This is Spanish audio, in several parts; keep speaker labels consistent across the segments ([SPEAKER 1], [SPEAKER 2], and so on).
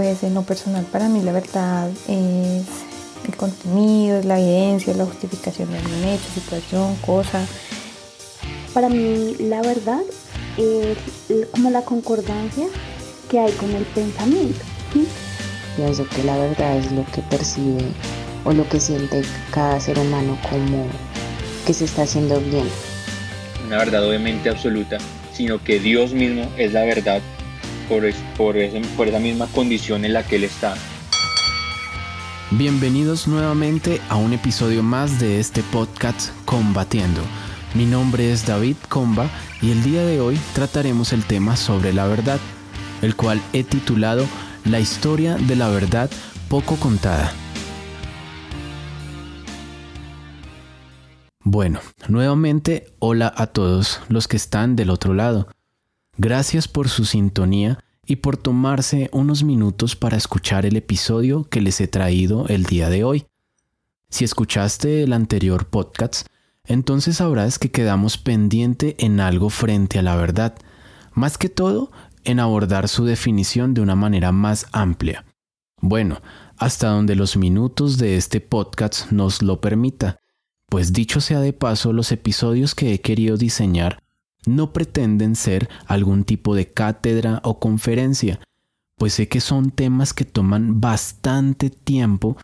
[SPEAKER 1] Pues en lo personal para mí la verdad es el contenido, la evidencia, la justificación de un hecho, situación, cosa.
[SPEAKER 2] Para mí la verdad es como la concordancia que hay con el pensamiento.
[SPEAKER 3] Pienso que la verdad es lo que percibe o lo que siente cada ser humano como que se está haciendo bien.
[SPEAKER 4] Una verdad obviamente absoluta, sino que Dios mismo es la verdad por, esa misma condición en la que Él está.
[SPEAKER 5] Bienvenidos nuevamente a un episodio más de este podcast Combatiendo. Mi nombre es David Comba y el día de hoy trataremos el tema sobre la verdad, el cual he titulado La historia de la verdad poco contada. Bueno, nuevamente hola a todos los que están del otro lado. Gracias por su sintonía y por tomarse unos minutos para escuchar el episodio que les he traído el día de hoy. Si escuchaste el anterior podcast, entonces sabrás que quedamos pendiente en algo frente a la verdad, más que todo en abordar su definición de una manera más amplia. Bueno, hasta donde los minutos de este podcast nos lo permita pues dicho sea de paso, los episodios que he querido diseñar no pretenden ser algún tipo de cátedra o conferencia, pues sé que son temas que toman bastante tiempo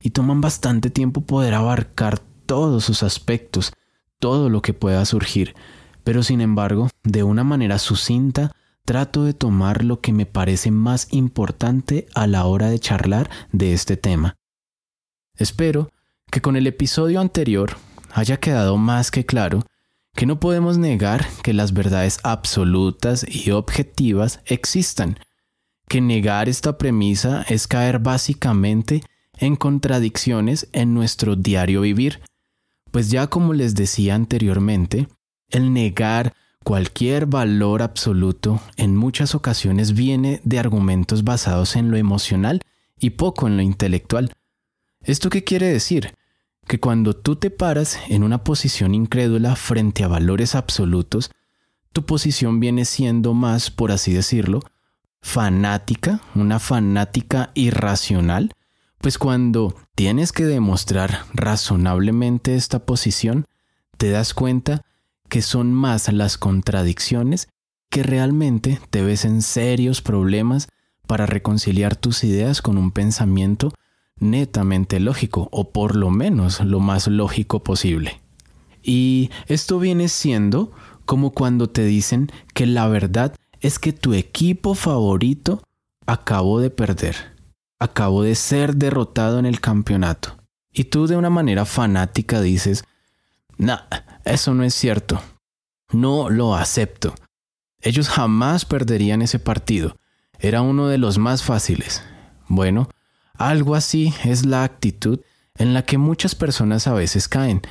[SPEAKER 5] y toman bastante tiempo poder abarcar todos sus aspectos, todo lo que pueda surgir, pero sin embargo, de una manera sucinta, trato de tomar lo que me parece más importante a la hora de charlar de este tema. Espero que con el episodio anterior haya quedado más que claro que no podemos negar que las verdades absolutas y objetivas existan, que negar esta premisa es caer básicamente en contradicciones en nuestro diario vivir, pues ya como les decía anteriormente, el negar cualquier valor absoluto en muchas ocasiones viene de argumentos basados en lo emocional y poco en lo intelectual. ¿Esto qué quiere decir? Que cuando tú te paras en una posición incrédula frente a valores absolutos, tu posición viene siendo más, por así decirlo, fanática, una fanática irracional, pues cuando tienes que demostrar razonablemente esta posición, te das cuenta que son más las contradicciones que realmente te ves en serios problemas para reconciliar tus ideas con un pensamiento netamente lógico, o por lo menos lo más lógico posible. Y esto viene siendo como cuando te dicen que la verdad es que tu equipo favorito acabó de perder, acabó de ser derrotado en el campeonato. Y tú de una manera fanática dices, nah, eso no es cierto, no lo acepto. Ellos jamás perderían ese partido, era uno de los más fáciles. Bueno, algo así es la actitud en la que muchas personas a veces caen,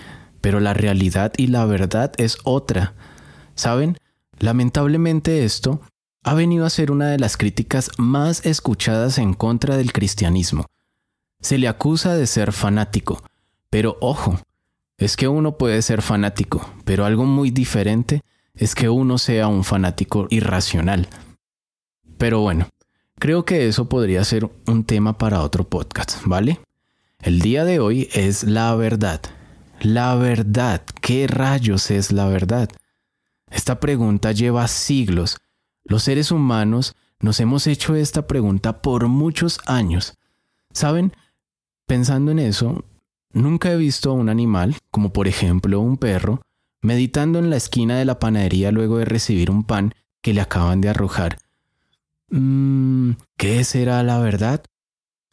[SPEAKER 5] pero la realidad y la verdad es otra. ¿Saben? Lamentablemente esto ha venido a ser una de las críticas más escuchadas en contra del cristianismo. Se le acusa de ser fanático, pero ojo, es que uno puede ser fanático, pero algo muy diferente es que uno sea un fanático irracional. Pero bueno, Creo que eso podría ser un tema para otro podcast, ¿vale? El día de hoy es la verdad. La verdad. ¿Qué rayos es la verdad? Esta pregunta lleva siglos. Los seres humanos nos hemos hecho esta pregunta por muchos años. ¿Saben? Pensando en eso, nunca he visto a un animal, como por ejemplo un perro, meditando en la esquina de la panadería luego de recibir un pan que le acaban de arrojar mmm, ¿qué será la verdad?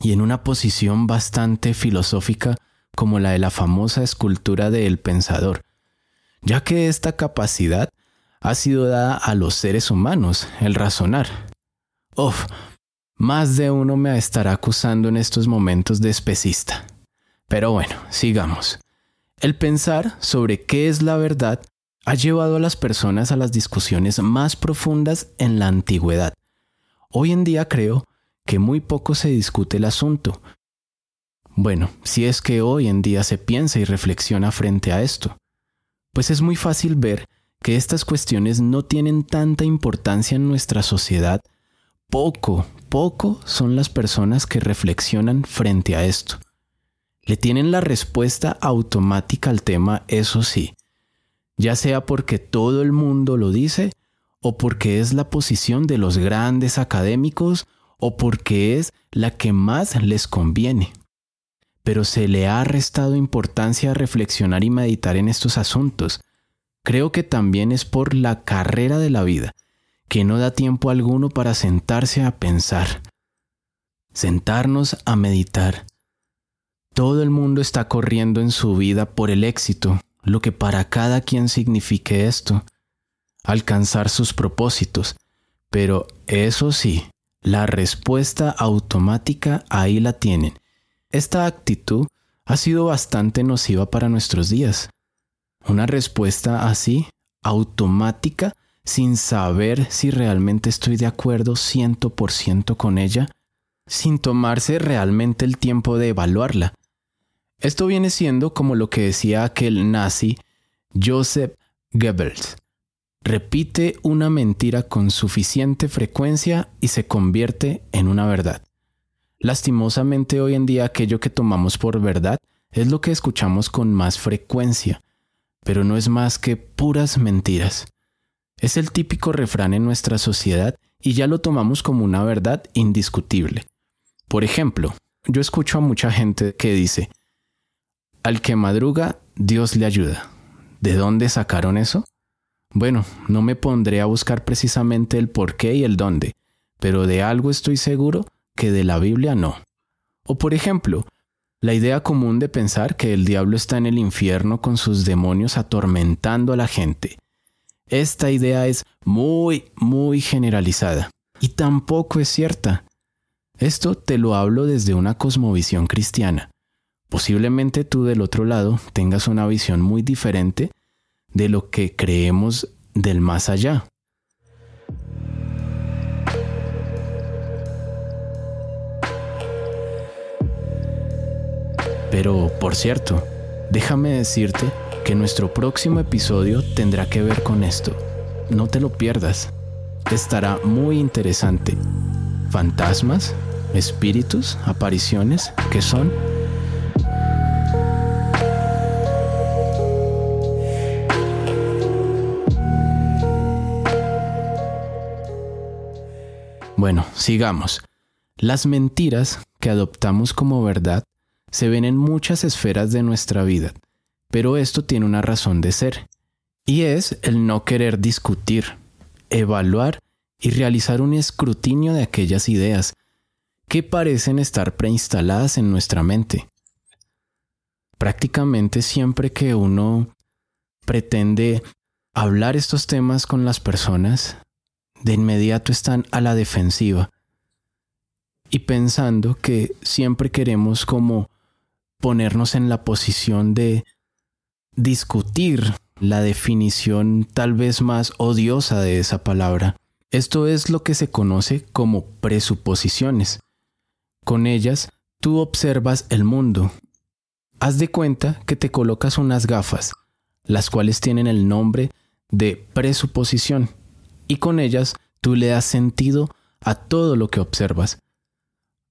[SPEAKER 5] Y en una posición bastante filosófica como la de la famosa escultura de El Pensador, ya que esta capacidad ha sido dada a los seres humanos, el razonar. Uf, más de uno me estará acusando en estos momentos de especista. Pero bueno, sigamos. El pensar sobre qué es la verdad ha llevado a las personas a las discusiones más profundas en la antigüedad, Hoy en día creo que muy poco se discute el asunto. Bueno, si es que hoy en día se piensa y reflexiona frente a esto, pues es muy fácil ver que estas cuestiones no tienen tanta importancia en nuestra sociedad poco, poco son las personas que reflexionan frente a esto. Le tienen la respuesta automática al tema, eso sí, ya sea porque todo el mundo lo dice, o porque es la posición de los grandes académicos, o porque es la que más les conviene. Pero se le ha restado importancia a reflexionar y meditar en estos asuntos. Creo que también es por la carrera de la vida, que no da tiempo alguno para sentarse a pensar, sentarnos a meditar. Todo el mundo está corriendo en su vida por el éxito, lo que para cada quien signifique esto, alcanzar sus propósitos, pero eso sí, la respuesta automática ahí la tienen. Esta actitud ha sido bastante nociva para nuestros días. Una respuesta así, automática, sin saber si realmente estoy de acuerdo ciento por ciento con ella, sin tomarse realmente el tiempo de evaluarla, esto viene siendo como lo que decía aquel nazi Joseph Goebbels. Repite una mentira con suficiente frecuencia y se convierte en una verdad. Lastimosamente hoy en día aquello que tomamos por verdad es lo que escuchamos con más frecuencia, pero no es más que puras mentiras. Es el típico refrán en nuestra sociedad y ya lo tomamos como una verdad indiscutible. Por ejemplo, yo escucho a mucha gente que dice, al que madruga, Dios le ayuda. ¿De dónde sacaron eso? Bueno, no me pondré a buscar precisamente el por qué y el dónde, pero de algo estoy seguro que de la Biblia no. O por ejemplo, la idea común de pensar que el diablo está en el infierno con sus demonios atormentando a la gente. Esta idea es muy, muy generalizada y tampoco es cierta. Esto te lo hablo desde una cosmovisión cristiana. Posiblemente tú del otro lado tengas una visión muy diferente de lo que creemos del más allá. Pero, por cierto, déjame decirte que nuestro próximo episodio tendrá que ver con esto. No te lo pierdas. Estará muy interesante. Fantasmas, espíritus, apariciones, ¿qué son? Bueno, sigamos. Las mentiras que adoptamos como verdad se ven en muchas esferas de nuestra vida, pero esto tiene una razón de ser, y es el no querer discutir, evaluar y realizar un escrutinio de aquellas ideas que parecen estar preinstaladas en nuestra mente. Prácticamente siempre que uno pretende hablar estos temas con las personas, de inmediato están a la defensiva y pensando que siempre queremos como ponernos en la posición de discutir la definición tal vez más odiosa de esa palabra. Esto es lo que se conoce como presuposiciones. Con ellas, tú observas el mundo. Haz de cuenta que te colocas unas gafas, las cuales tienen el nombre de presuposición y con ellas tú le das sentido a todo lo que observas.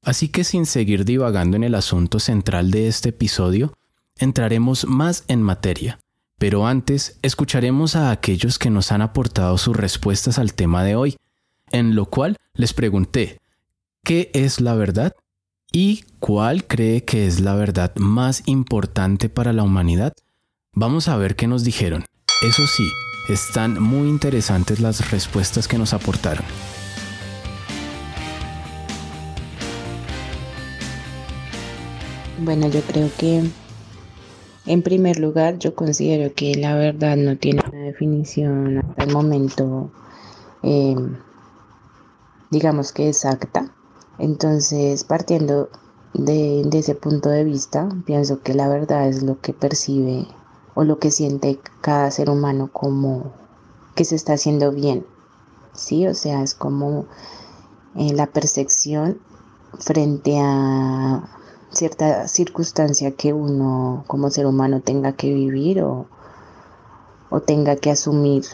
[SPEAKER 5] Así que sin seguir divagando en el asunto central de este episodio, entraremos más en materia. Pero antes escucharemos a aquellos que nos han aportado sus respuestas al tema de hoy, en lo cual les pregunté, ¿qué es la verdad? ¿Y cuál cree que es la verdad más importante para la humanidad? Vamos a ver qué nos dijeron. Eso sí, están muy interesantes las respuestas que nos aportaron.
[SPEAKER 3] Bueno, yo creo que en primer lugar yo considero que la verdad no tiene una definición hasta el momento, em, digamos que exacta. Entonces, partiendo de ese punto de vista, pienso que la verdad es lo que percibe o lo que siente cada ser humano como que se está haciendo bien. Sí, o sea, es como eh, la percepción frente a cierta circunstancia que uno como ser humano tenga que vivir o, o tenga que asumir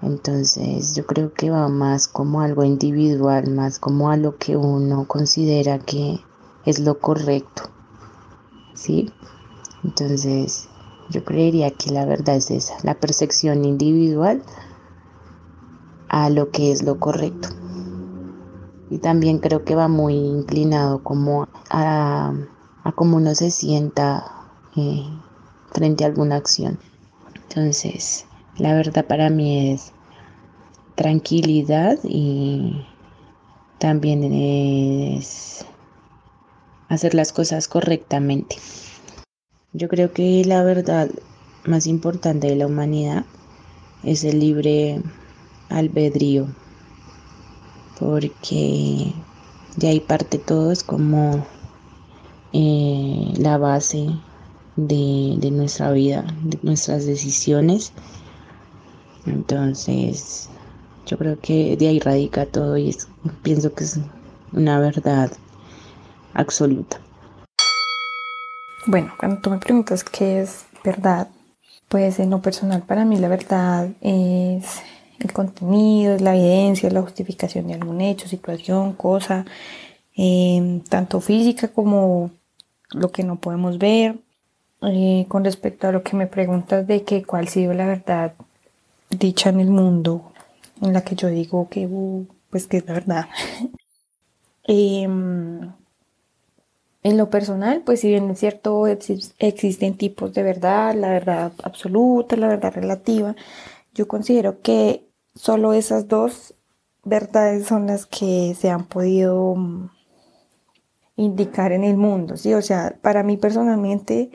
[SPEAKER 3] Entonces yo creo que va más como algo individual, más como a lo que uno considera que es lo correcto. ¿Sí? Entonces yo creería que la verdad es esa, la percepción individual a lo que es lo correcto. Y también creo que va muy inclinado como a, a cómo uno se sienta eh, frente a alguna acción. Entonces, la verdad para mí es tranquilidad y también es hacer las cosas correctamente. Yo creo que la verdad más importante de la humanidad es el libre albedrío, porque de ahí parte todo, es como eh, la base de, de nuestra vida, de nuestras decisiones. Entonces, yo creo que de ahí radica todo y pienso que es una verdad absoluta.
[SPEAKER 1] Bueno, cuando tú me preguntas qué es verdad, pues en lo personal para mí la verdad es el contenido, es la evidencia, la justificación de algún hecho, situación, cosa, em, tanto física como lo que no podemos ver. Eh, con respecto a lo que me preguntas de que cuál ha sido la verdad dicha en el mundo, en la que yo digo que, uh, pues es la verdad. Em, en lo personal, pues si bien es cierto, existen tipos de verdad, la verdad absoluta, la verdad relativa, yo considero que solo esas dos verdades son las que se han podido mm, indicar en el mundo, ¿sí? O sea, para mí personalmente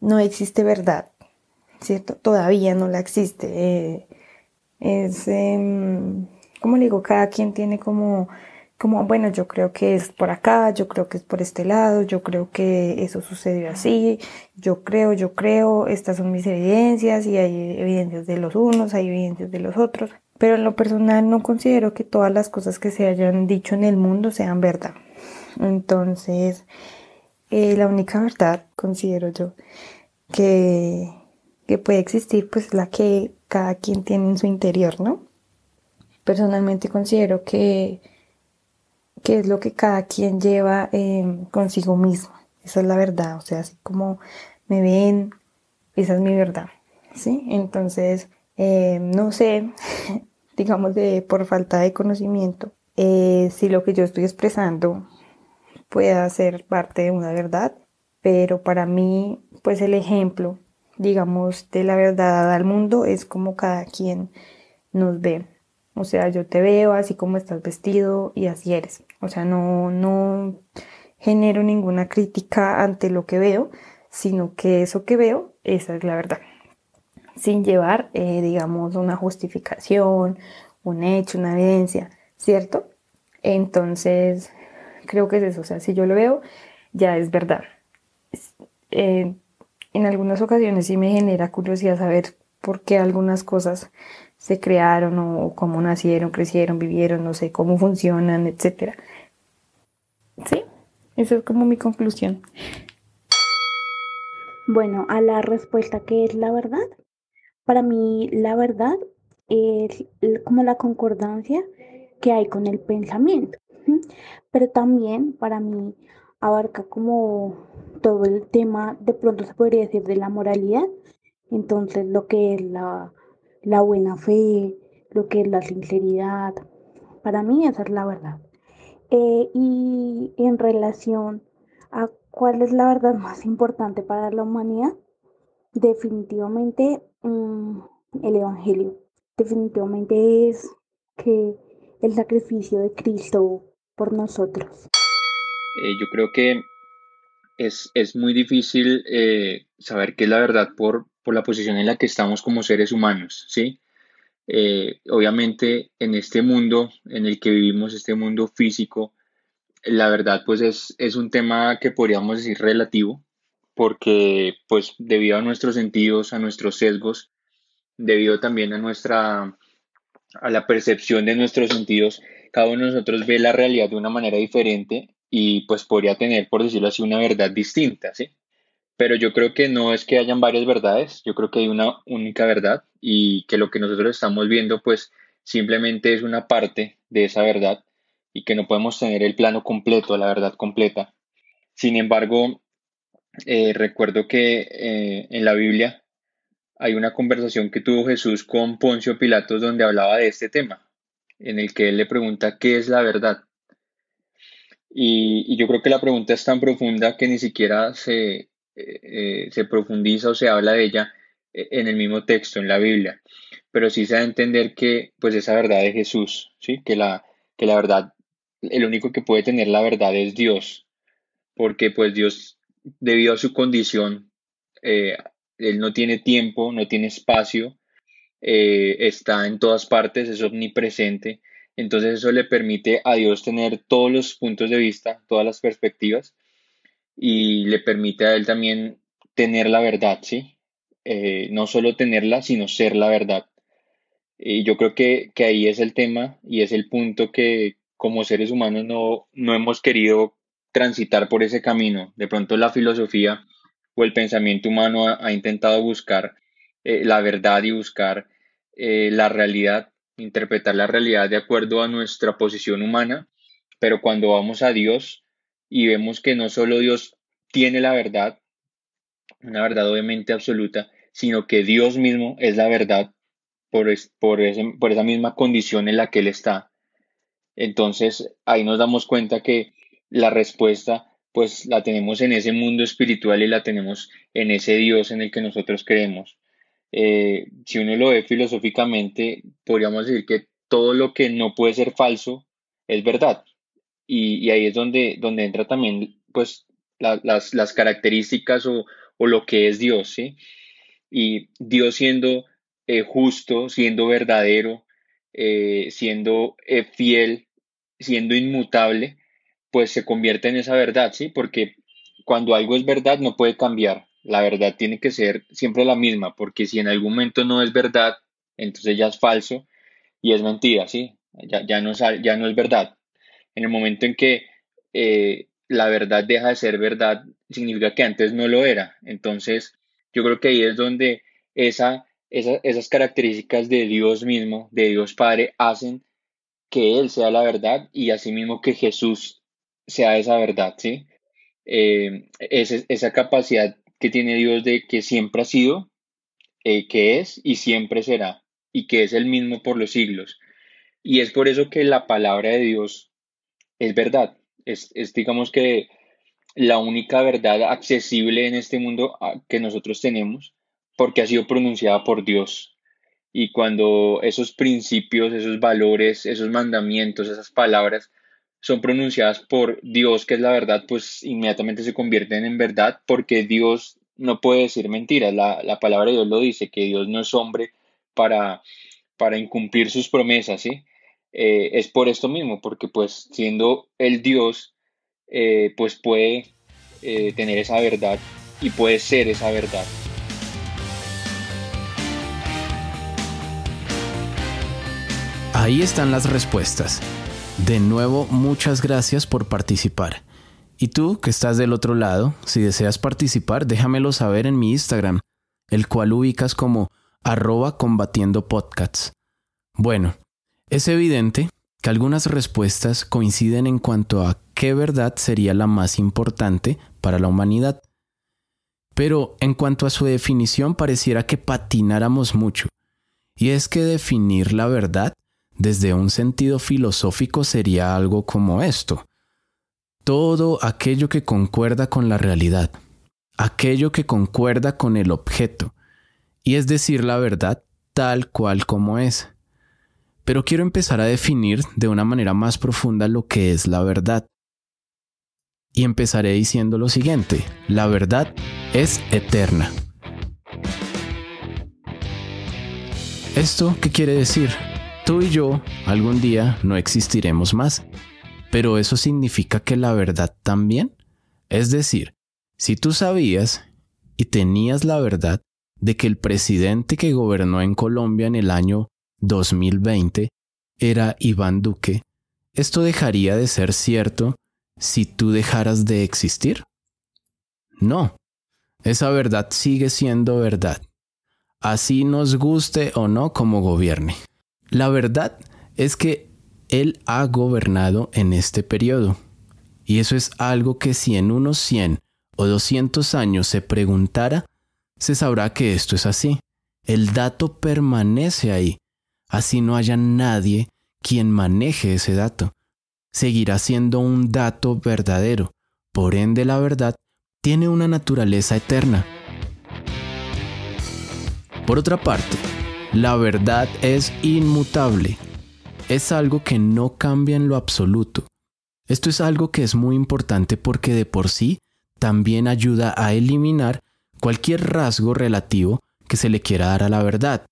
[SPEAKER 1] no existe verdad, ¿cierto? Todavía no la existe. Eh, es, eh, como le digo, cada quien tiene como, como, bueno, yo creo que es por acá, yo creo que es por este lado, yo creo que eso sucedió así, yo creo, yo creo, estas son mis evidencias y hay evidencias de los unos, hay evidencias de los otros. Pero en lo personal no considero que todas las cosas que se hayan dicho en el mundo sean verdad. Entonces, eh, la única verdad, considero yo, que, que puede existir, pues la que cada quien tiene en su interior, ¿no? Personalmente considero que, que es lo que cada quien lleva em, consigo mismo. Esa es la verdad, o sea, así como me ven, esa es mi verdad, ¿sí? Entonces, em, no sé, digamos de por falta de conocimiento, eh, si lo que yo estoy expresando pueda ser parte de una verdad, pero para mí, pues el ejemplo, digamos, de la verdad al mundo es como cada quien nos ve. O sea, yo te veo así como estás vestido y así eres. O sea, no, no genero ninguna crítica ante lo que veo, sino que eso que veo, esa es la verdad. Sin llevar, eh, digamos, una justificación, un hecho, una evidencia, ¿cierto? Entonces, creo que es eso, o sea, si yo lo veo, ya es verdad. Eh, en algunas ocasiones sí me genera curiosidad saber por qué algunas cosas se crearon o cómo nacieron, crecieron, vivieron, no sé, cómo funcionan, etc. Sí, esa es como mi conclusión.
[SPEAKER 2] Bueno, a la respuesta que es la verdad, para mí la verdad es como la concordancia que hay con el pensamiento. Pero también para mí abarca como todo el tema, de pronto se podría decir, de la moralidad. Entonces, lo que es la, buena fe, lo que es la sinceridad, para mí esa es la verdad. Eh, y en relación a cuál es la verdad más importante para la humanidad, definitivamente mm, el Evangelio. Definitivamente es que el sacrificio de Cristo por nosotros.
[SPEAKER 4] Eh, yo creo que es, es muy difícil eh, saber qué es la verdad por, por, la posición en la que estamos como seres humanos, ¿sí? Eh, obviamente en este mundo en el que vivimos, este mundo físico, la verdad pues es, es un tema que podríamos decir relativo, porque pues debido a nuestros sentidos, a nuestros sesgos, debido también a nuestra a la percepción de nuestros sentidos, cada uno de nosotros ve la realidad de una manera diferente y pues podría tener, por decirlo así, una verdad distinta, ¿sí? Pero yo creo que no es que hayan varias verdades, yo creo que hay una única verdad y que lo que nosotros estamos viendo pues simplemente es una parte de esa verdad y que no podemos tener el plano completo, la verdad completa. Sin embargo, eh, recuerdo que eh, en la Biblia hay una conversación que tuvo Jesús con Poncio Pilatos donde hablaba de este tema, en el que él le pregunta qué es la verdad. Y, yo creo que la pregunta es tan profunda que ni siquiera se, eh, se profundiza o se habla de ella en el mismo texto, en la Biblia. Pero sí se da a entender que pues esa verdad es Jesús, ¿sí? que, la, que la verdad, el único que puede tener la verdad es Dios, porque pues Dios, debido a su condición, eh, Él no tiene tiempo, no tiene espacio, eh, está en todas partes, es omnipresente, entonces eso le permite a Dios tener todos los puntos de vista, todas las perspectivas, y le permite a Él también tener la verdad, ¿sí? Eh, no solo tenerla, sino ser la verdad. Y yo creo que, que, ahí es el tema y es el punto que como seres humanos no, no hemos querido transitar por ese camino. De pronto la filosofía o el pensamiento humano ha, intentado buscar eh, la verdad y buscar eh, la realidad, interpretar la realidad de acuerdo a nuestra posición humana, pero cuando vamos a Dios y vemos que no solo Dios tiene la verdad, una verdad obviamente absoluta, sino que Dios mismo es la verdad por, por, por esa misma condición en la que Él está. Entonces ahí nos damos cuenta que la respuesta pues la tenemos en ese mundo espiritual y la tenemos en ese Dios en el que nosotros creemos. Eh, si uno lo ve filosóficamente, podríamos decir que todo lo que no puede ser falso es verdad. Y, ahí es donde, donde entra también pues las, las, características o, o, lo que es Dios, ¿sí? Y Dios siendo eh, justo, siendo verdadero, eh, siendo fiel, siendo inmutable, pues se convierte en esa verdad, ¿sí? Porque cuando algo es verdad no puede cambiar. La verdad tiene que ser siempre la misma, porque si en algún momento no es verdad, entonces ya es falso y es mentira, ¿sí? Ya, ya, no, es, ya no es verdad. En el momento en que eh, la verdad deja de ser verdad, significa que antes no lo era. Entonces, yo creo que ahí es donde esa, esa, esas características de Dios mismo, de Dios Padre, hacen que Él sea la verdad y asimismo que Jesús sea esa verdad, ¿sí? Eh, esa capacidad que tiene Dios de que siempre ha sido, eh, que es y siempre será, y que es el mismo por los siglos. Y es por eso que la palabra de Dios es verdad. Es, digamos que la única verdad accesible en este mundo ah, que nosotros tenemos, porque ha sido pronunciada por Dios. Y cuando esos principios, esos valores, esos mandamientos, esas palabras son pronunciadas por Dios, que es la verdad, pues inmediatamente se convierten en verdad porque Dios no puede decir mentiras. La, palabra de Dios lo dice, que Dios no es hombre para, para incumplir sus promesas, ¿sí? Eh, es por esto mismo, porque pues siendo el Dios, eh, pues puede eh, tener esa verdad y puede ser esa verdad.
[SPEAKER 5] Ahí están las respuestas. De nuevo, muchas gracias por participar. Y tú, que estás del otro lado, si deseas participar, déjamelo saber en mi Instagram, el cual ubicas como arroba combatiendo podcasts. Bueno, es evidente que algunas respuestas coinciden en cuanto a qué verdad sería la más importante para la humanidad. Pero en cuanto a su definición pareciera que patináramos mucho. Y es que definir la verdad desde un sentido filosófico sería algo como esto. Todo aquello que concuerda con la realidad, aquello que concuerda con el objeto, y es decir la verdad tal cual como es. Pero quiero empezar a definir de una manera más profunda lo que es la verdad. Y empezaré diciendo lo siguiente, la verdad es eterna. ¿Esto qué quiere decir? Tú y yo algún día no existiremos más, pero eso significa que la verdad también. Es decir, si tú sabías y tenías la verdad de que el presidente que gobernó en Colombia en el año 2020 era Iván Duque, ¿esto dejaría de ser cierto si tú dejaras de existir? No, Esa verdad sigue siendo verdad, así nos guste o no como gobierne. La verdad es que Él ha gobernado en este periodo, y eso es algo que si en unos 100 o 200 años se preguntara, se sabrá que esto es así. El dato permanece ahí, así no haya nadie quien maneje ese dato. Seguirá siendo un dato verdadero, por ende la verdad tiene una naturaleza eterna. Por otra parte, la verdad es inmutable. Es algo que no cambia en lo absoluto. Esto es algo que es muy importante porque de por sí también ayuda a eliminar cualquier rasgo relativo que se le quiera dar a la verdad.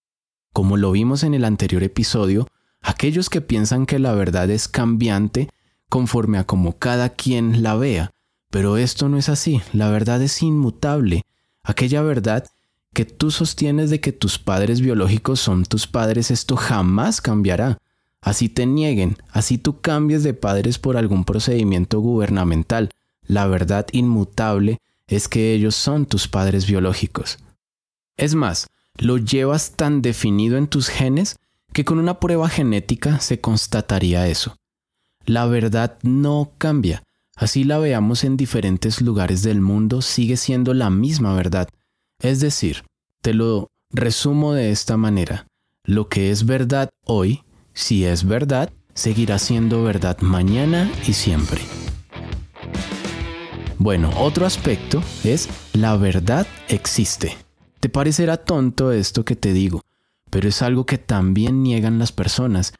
[SPEAKER 5] Como lo vimos en el anterior episodio, aquellos que piensan que la verdad es cambiante conforme a como cada quien la vea, pero esto no es así, la verdad es inmutable, aquella verdad que tú sostienes de que tus padres biológicos son tus padres, esto jamás cambiará. Así te nieguen, así tú cambies de padres por algún procedimiento gubernamental. La verdad inmutable es que ellos son tus padres biológicos. Es más, lo llevas tan definido en tus genes que con una prueba genética se constataría eso. La verdad no cambia, así la veamos en diferentes lugares del mundo, sigue siendo la misma verdad. Es decir, te lo resumo de esta manera, lo que es verdad hoy, si es verdad, seguirá siendo verdad mañana y siempre. Bueno, otro aspecto es la verdad existe. Te parecerá tonto esto que te digo, pero es algo que también niegan las personas,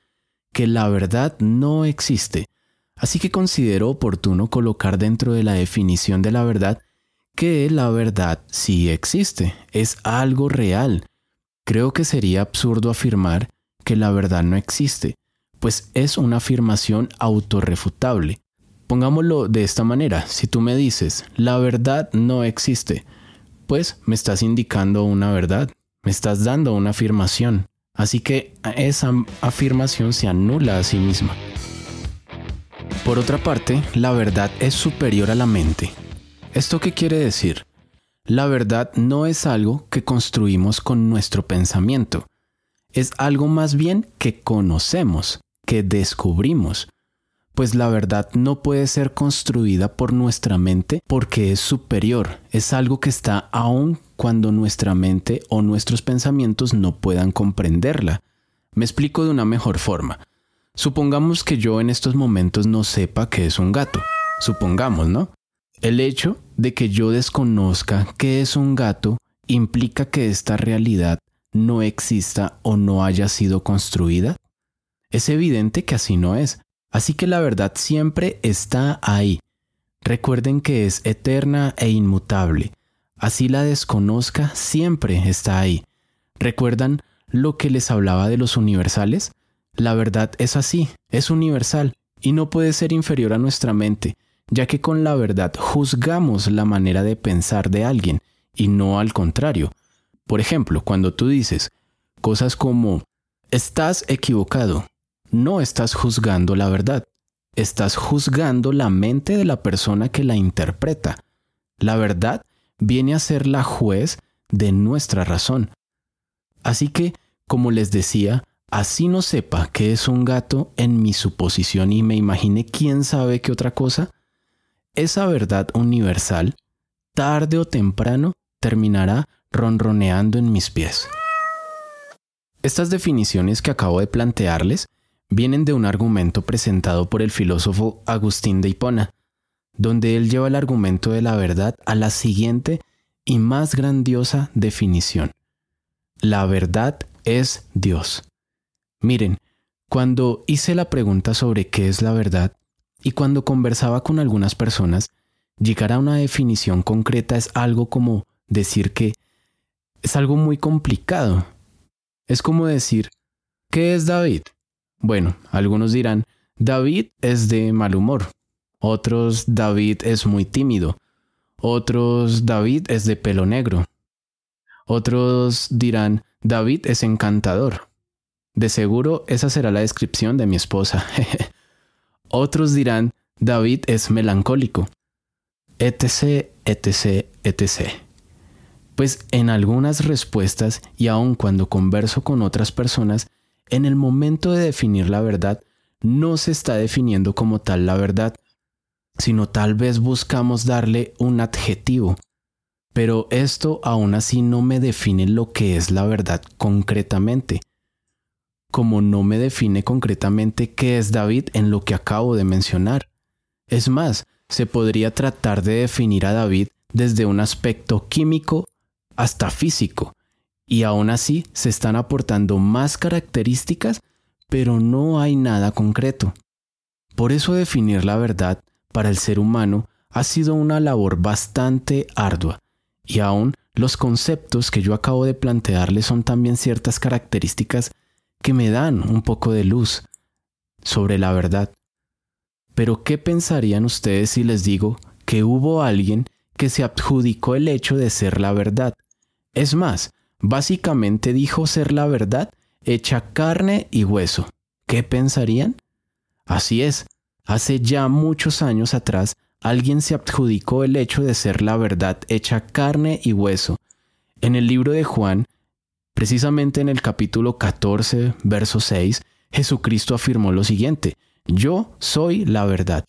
[SPEAKER 5] que la verdad no existe. Así que considero oportuno colocar dentro de la definición de la verdad que la verdad sí existe, es algo real. Creo que sería absurdo afirmar que la verdad no existe, pues es una afirmación autorrefutable. Pongámoslo de esta manera, si tú me dices, la verdad no existe, pues me estás indicando una verdad, me estás dando una afirmación, así que esa afirmación se anula a sí misma. Por otra parte, la verdad es superior a la mente, ¿Esto qué quiere decir? La verdad no es algo que construimos con nuestro pensamiento, es algo más bien que conocemos, que descubrimos, pues la verdad no puede ser construida por nuestra mente porque es superior, es algo que está aún cuando nuestra mente o nuestros pensamientos no puedan comprenderla. Me explico de una mejor forma. Supongamos que yo en estos momentos no sepa qué es un gato. Supongamos, ¿no? El hecho de que yo desconozca qué es un gato implica que esta realidad no exista o no haya sido construida. Es evidente que así no es, así que la verdad siempre está ahí. Recuerden que es eterna e inmutable, así la desconozca siempre está ahí. ¿Recuerdan lo que les hablaba de los universales? La verdad es así, es universal y no puede ser inferior a nuestra mente ya que con la verdad juzgamos la manera de pensar de alguien y no al contrario. Por ejemplo, cuando tú dices cosas como estás equivocado, no estás juzgando la verdad, estás juzgando la mente de la persona que la interpreta. La verdad viene a ser la juez de nuestra razón. Así que, como les decía, así no sepa que es un gato en mi suposición y me imagine quién sabe qué otra cosa, esa verdad universal, tarde o temprano, terminará ronroneando en mis pies. Estas definiciones que acabo de plantearles vienen de un argumento presentado por el filósofo Agustín de Hipona, donde él lleva el argumento de la verdad a la siguiente y más grandiosa definición. La verdad es Dios. Miren, cuando hice la pregunta sobre qué es la verdad, y cuando conversaba con algunas personas, llegar a una definición concreta es algo como decir que es algo muy complicado. Es como decir, ¿qué es David? Bueno, algunos dirán, David es de mal humor. Otros, David es muy tímido. Otros, David es de pelo negro. Otros dirán, David es encantador. De seguro esa será la descripción de mi esposa. Otros dirán, David es melancólico, etc., etc., etc. Pues en algunas respuestas y aun cuando converso con otras personas, en el momento de definir la verdad, no se está definiendo como tal la verdad, sino tal vez buscamos darle un adjetivo. Pero esto aún así no me define lo que es la verdad concretamente, como no me define concretamente qué es David en lo que acabo de mencionar. Es más, se podría tratar de definir a David desde un aspecto químico hasta físico, y aún así se están aportando más características, pero no hay nada concreto. Por eso definir la verdad para el ser humano ha sido una labor bastante ardua, y aún los conceptos que yo acabo de plantearle son también ciertas características que me dan un poco de luz sobre la verdad. Pero ¿qué pensarían ustedes si les digo que hubo alguien que se adjudicó el hecho de ser la verdad? Es más, básicamente dijo ser la verdad hecha carne y hueso. ¿Qué pensarían? Así es, hace ya muchos años atrás alguien se adjudicó el hecho de ser la verdad hecha carne y hueso. En el libro de Juan, precisamente en el capítulo 14, verso 6, Jesucristo afirmó lo siguiente, yo soy la verdad.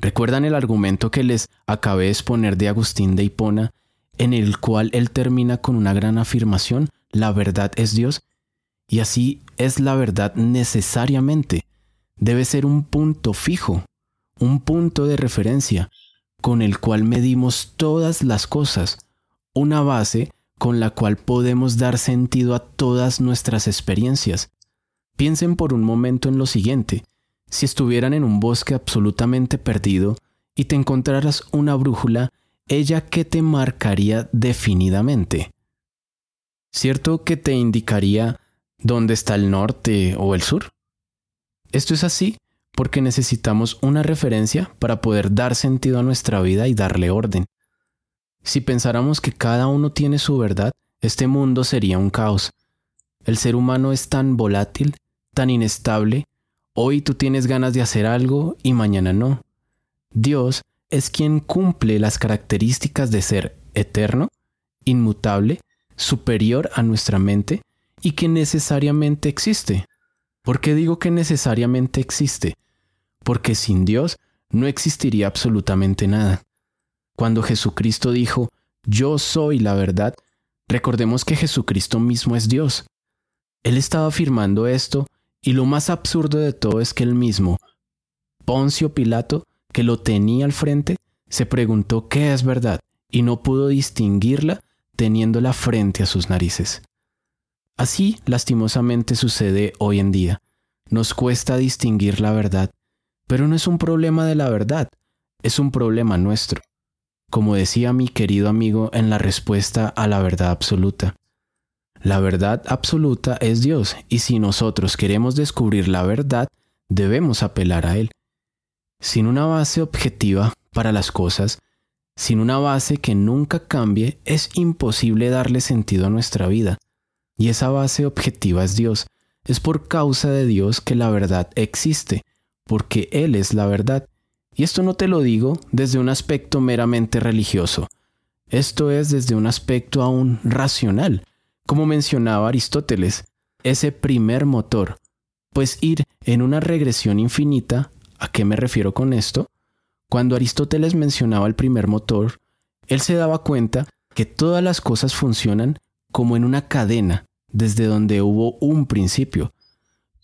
[SPEAKER 5] ¿Recuerdan el argumento que les acabé de exponer de Agustín de Hipona, en el cual él termina con una gran afirmación, la verdad es Dios? Y así es la verdad necesariamente. Debe ser un punto fijo, un punto de referencia, con el cual medimos todas las cosas, una base con la cual podemos dar sentido a todas nuestras experiencias. Piensen por un momento en lo siguiente, si estuvieran en un bosque absolutamente perdido y te encontraras una brújula, ¿ella qué te marcaría definidamente? ¿Cierto que te indicaría dónde está el norte o el sur? Esto es así porque necesitamos una referencia para poder dar sentido a nuestra vida y darle orden. Si pensáramos que cada uno tiene su verdad, este mundo sería un caos. El ser humano es tan volátil, tan inestable, Hoy tú tienes ganas de hacer algo y mañana no. Dios es quien cumple las características de ser eterno, inmutable, superior a nuestra mente y que necesariamente existe. ¿Por qué digo que necesariamente existe? Porque sin Dios no existiría absolutamente nada. Cuando Jesucristo dijo, yo soy la verdad, recordemos que Jesucristo mismo es Dios. Él estaba afirmando esto y lo más absurdo de todo es que el mismo, Poncio Pilato, que lo tenía al frente, se preguntó qué es verdad y no pudo distinguirla teniéndola frente a sus narices. Así, lastimosamente, sucede hoy en día. Nos cuesta distinguir la verdad, pero no es un problema de la verdad, es un problema nuestro. Como decía mi querido amigo en la respuesta a la verdad absoluta, la verdad absoluta es Dios y si nosotros queremos descubrir la verdad, debemos apelar a Él. Sin una base objetiva para las cosas, sin una base que nunca cambie, es imposible darle sentido a nuestra vida. Y esa base objetiva es Dios. Es por causa de Dios que la verdad existe, porque Él es la verdad. Y esto no te lo digo desde un aspecto meramente religioso. Esto es desde un aspecto aún racional como mencionaba Aristóteles, ese primer motor, pues ir en una regresión infinita, ¿a qué me refiero con esto? Cuando Aristóteles mencionaba el primer motor, él se daba cuenta que todas las cosas funcionan como en una cadena, desde donde hubo un principio.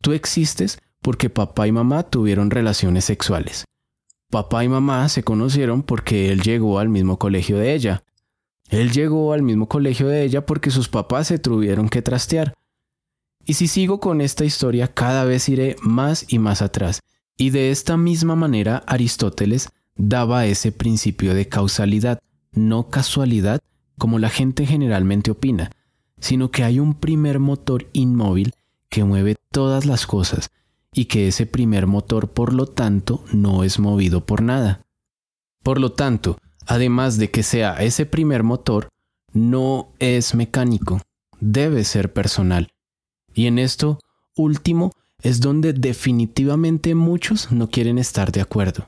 [SPEAKER 5] Tú existes porque papá y mamá tuvieron relaciones sexuales. Papá y mamá se conocieron porque él llegó al mismo colegio de ella. Él llegó al mismo colegio de ella porque sus papás se tuvieron que trastear. Y si sigo con esta historia, cada vez iré más y más atrás. Y de esta misma manera Aristóteles daba ese principio de causalidad, no casualidad como la gente generalmente opina, sino que hay un primer motor inmóvil que mueve todas las cosas y que ese primer motor por lo tanto no es movido por nada. Por lo tanto, además de que sea ese primer motor, no es mecánico, debe ser personal. Y en esto último es donde definitivamente muchos no quieren estar de acuerdo.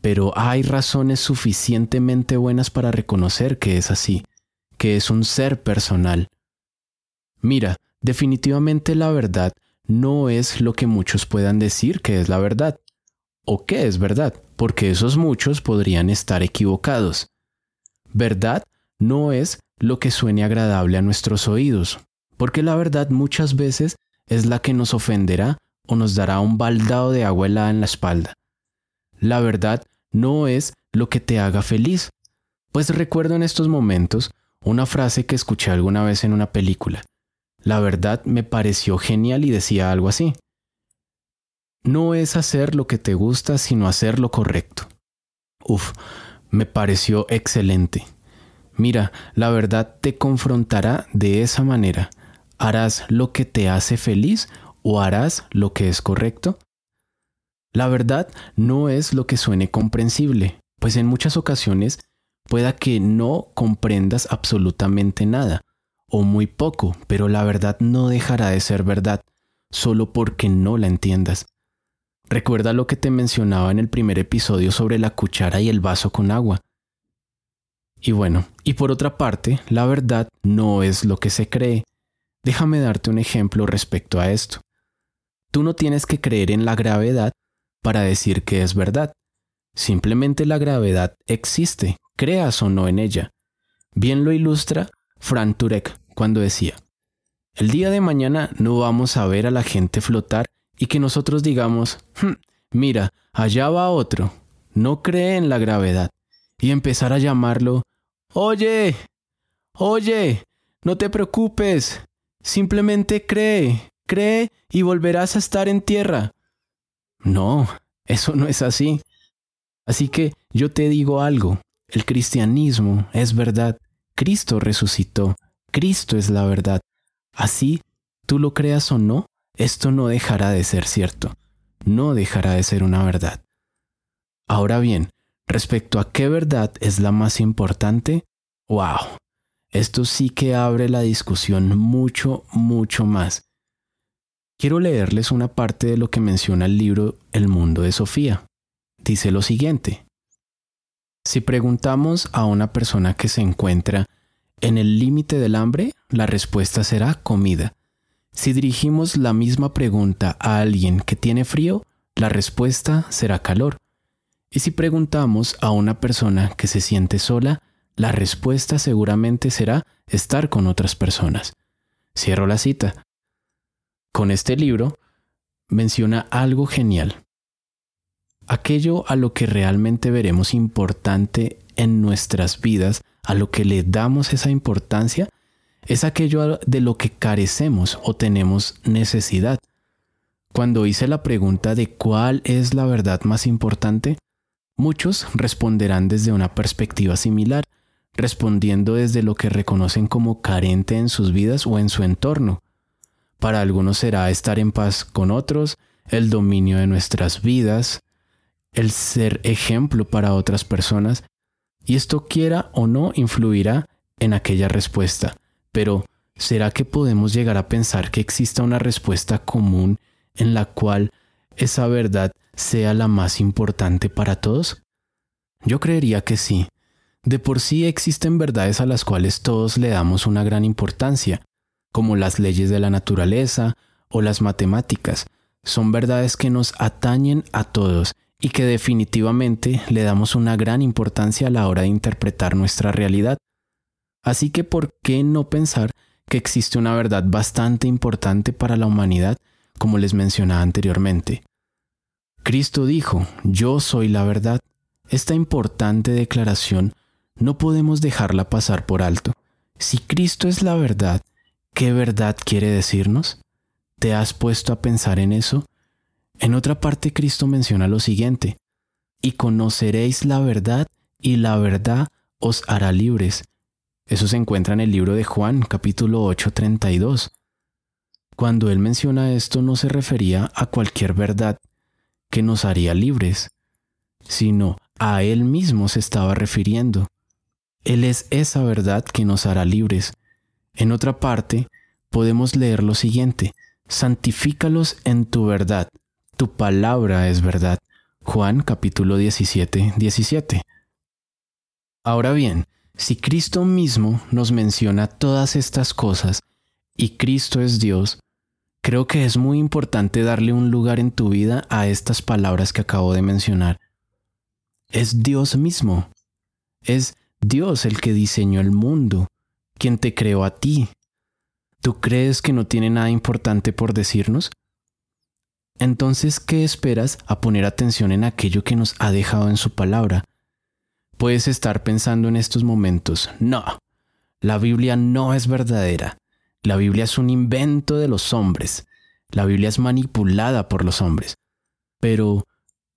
[SPEAKER 5] Pero hay razones suficientemente buenas para reconocer que es así. que es un ser personal. Mira, definitivamente la verdad no es lo que muchos puedan decir que es la verdad, o qué es verdad, porque esos muchos podrían estar equivocados. Verdad no es lo que suene agradable a nuestros oídos, porque la verdad muchas veces es la que nos ofenderá o nos dará un baldado de agua helada en la espalda. La verdad no es lo que te haga feliz, pues recuerdo en estos momentos una frase que escuché alguna vez en una película. La verdad me pareció genial y decía algo así. No es hacer lo que te gusta, sino hacer lo correcto. Uf, me pareció excelente. Mira, la verdad te confrontará de esa manera. ¿Harás lo que te hace feliz o harás lo que es correcto? La verdad no es lo que suene comprensible, pues en muchas ocasiones pueda que no comprendas absolutamente nada, o muy poco, pero la verdad no dejará de ser verdad, solo porque no la entiendas. Recuerda lo que te mencionaba en el primer episodio sobre la cuchara y el vaso con agua. Y bueno, y por otra parte, la verdad no es lo que se cree. Déjame darte un ejemplo respecto a esto. Tú no tienes que creer en la gravedad para decir que es verdad. Simplemente la gravedad existe, creas o no en ella. Bien lo ilustra Frank Turek cuando decía, el día de mañana no vamos a ver a la gente flotar y que nosotros digamos, hm, mira, allá va otro, no cree en la gravedad, y empezar a llamarlo Oye, oye, no te preocupes, simplemente cree, cree y volverás a estar en tierra. No, eso no es así. Así que yo te digo algo, el cristianismo es verdad, Cristo resucitó, Cristo es la verdad. Así, tú lo creas o no, esto no dejará de ser cierto, no dejará de ser una verdad. Ahora bien, Respecto a qué verdad es la más importante, wow, esto sí que abre la discusión mucho, mucho más. Quiero leerles una parte de lo que menciona el libro El mundo de Sofía. Dice lo siguiente. Si preguntamos a una persona que se encuentra en el límite del hambre, la respuesta será comida. Si dirigimos la misma pregunta a alguien que tiene frío, la respuesta será calor. Y si preguntamos a una persona que se siente sola, la respuesta seguramente será estar con otras personas. Cierro la cita. Con este libro menciona algo genial. Aquello a lo que realmente veremos importante en nuestras vidas, a lo que le damos esa importancia, es aquello de lo que carecemos o tenemos necesidad. Cuando hice la pregunta de cuál es la verdad más importante, Muchos responderán desde una perspectiva similar, respondiendo desde lo que reconocen como carente en sus vidas o en su entorno. Para algunos será estar en paz con otros, el dominio de nuestras vidas, el ser ejemplo para otras personas, y esto quiera o no influirá en aquella respuesta. Pero, ¿será que podemos llegar a pensar que exista una respuesta común en la cual esa verdad sea la más importante para todos? Yo creería que sí. De por sí existen verdades a las cuales todos le damos una gran importancia, como las leyes de la naturaleza o las matemáticas. Son verdades que nos atañen a todos y que definitivamente le damos una gran importancia a la hora de interpretar nuestra realidad. Así que, ¿por qué no pensar que existe una verdad bastante importante para la humanidad, como les mencionaba anteriormente? Cristo dijo, yo soy la verdad. Esta importante declaración no podemos dejarla pasar por alto. Si Cristo es la verdad, ¿qué verdad quiere decirnos? ¿Te has puesto a pensar en eso? En otra parte Cristo menciona lo siguiente, y conoceréis la verdad y la verdad os hará libres. Eso se encuentra en el libro de Juan capítulo 8 32. Cuando él menciona esto no se refería a cualquier verdad, que nos haría libres, sino a Él mismo se estaba refiriendo. Él es esa verdad que nos hará libres. En otra parte, podemos leer lo siguiente, santifícalos en tu verdad, tu palabra es verdad. Juan capítulo 17, 17. Ahora bien, si Cristo mismo nos menciona todas estas cosas y Cristo es Dios, creo que es muy importante darle un lugar en tu vida a estas palabras que acabo de mencionar. Es Dios mismo. Es Dios el que diseñó el mundo, quien te creó a ti. ¿Tú crees que no tiene nada importante por decirnos? Entonces, ¿qué esperas a poner atención en aquello que nos ha dejado en su palabra? Puedes estar pensando en estos momentos, no, la Biblia no es verdadera, la Biblia es un invento de los hombres, la Biblia es manipulada por los hombres. Pero,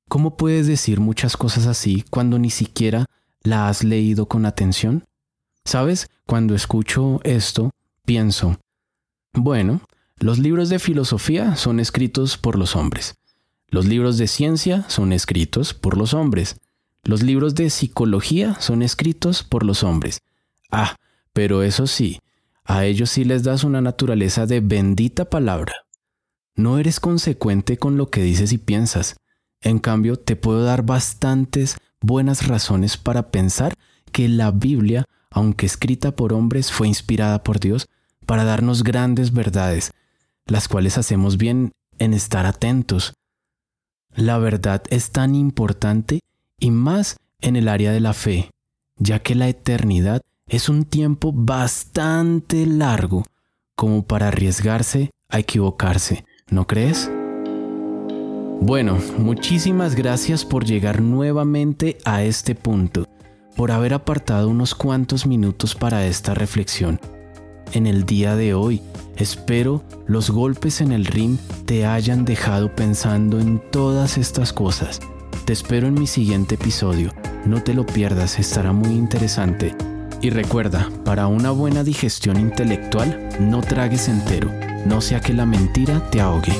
[SPEAKER 5] ¿cómo puedes decir muchas cosas así cuando ni siquiera la has leído con atención? ¿Sabes? Cuando escucho esto, pienso, bueno, los libros de filosofía son escritos por los hombres. Los libros de ciencia son escritos por los hombres. Los libros de psicología son escritos por los hombres. Ah, pero eso sí, a ellos sí les das una naturaleza de bendita palabra. No eres consecuente con lo que dices y piensas. En cambio, te puedo dar bastantes buenas razones para pensar que la Biblia, aunque escrita por hombres, fue inspirada por Dios para darnos grandes verdades las cuales hacemos bien en estar atentos. La verdad es tan importante y más en el área de la fe, ya que la eternidad es un tiempo bastante largo como para arriesgarse a equivocarse, ¿no crees? Bueno, muchísimas gracias por llegar nuevamente a este punto, por haber apartado unos cuantos minutos para esta reflexión. En el día de hoy Espero los golpes en el ring te hayan dejado pensando en todas estas cosas. Te espero en mi siguiente episodio. No te lo pierdas, estará muy interesante. Y recuerda, para una buena digestión intelectual, no tragues entero, no sea que la mentira te ahogue.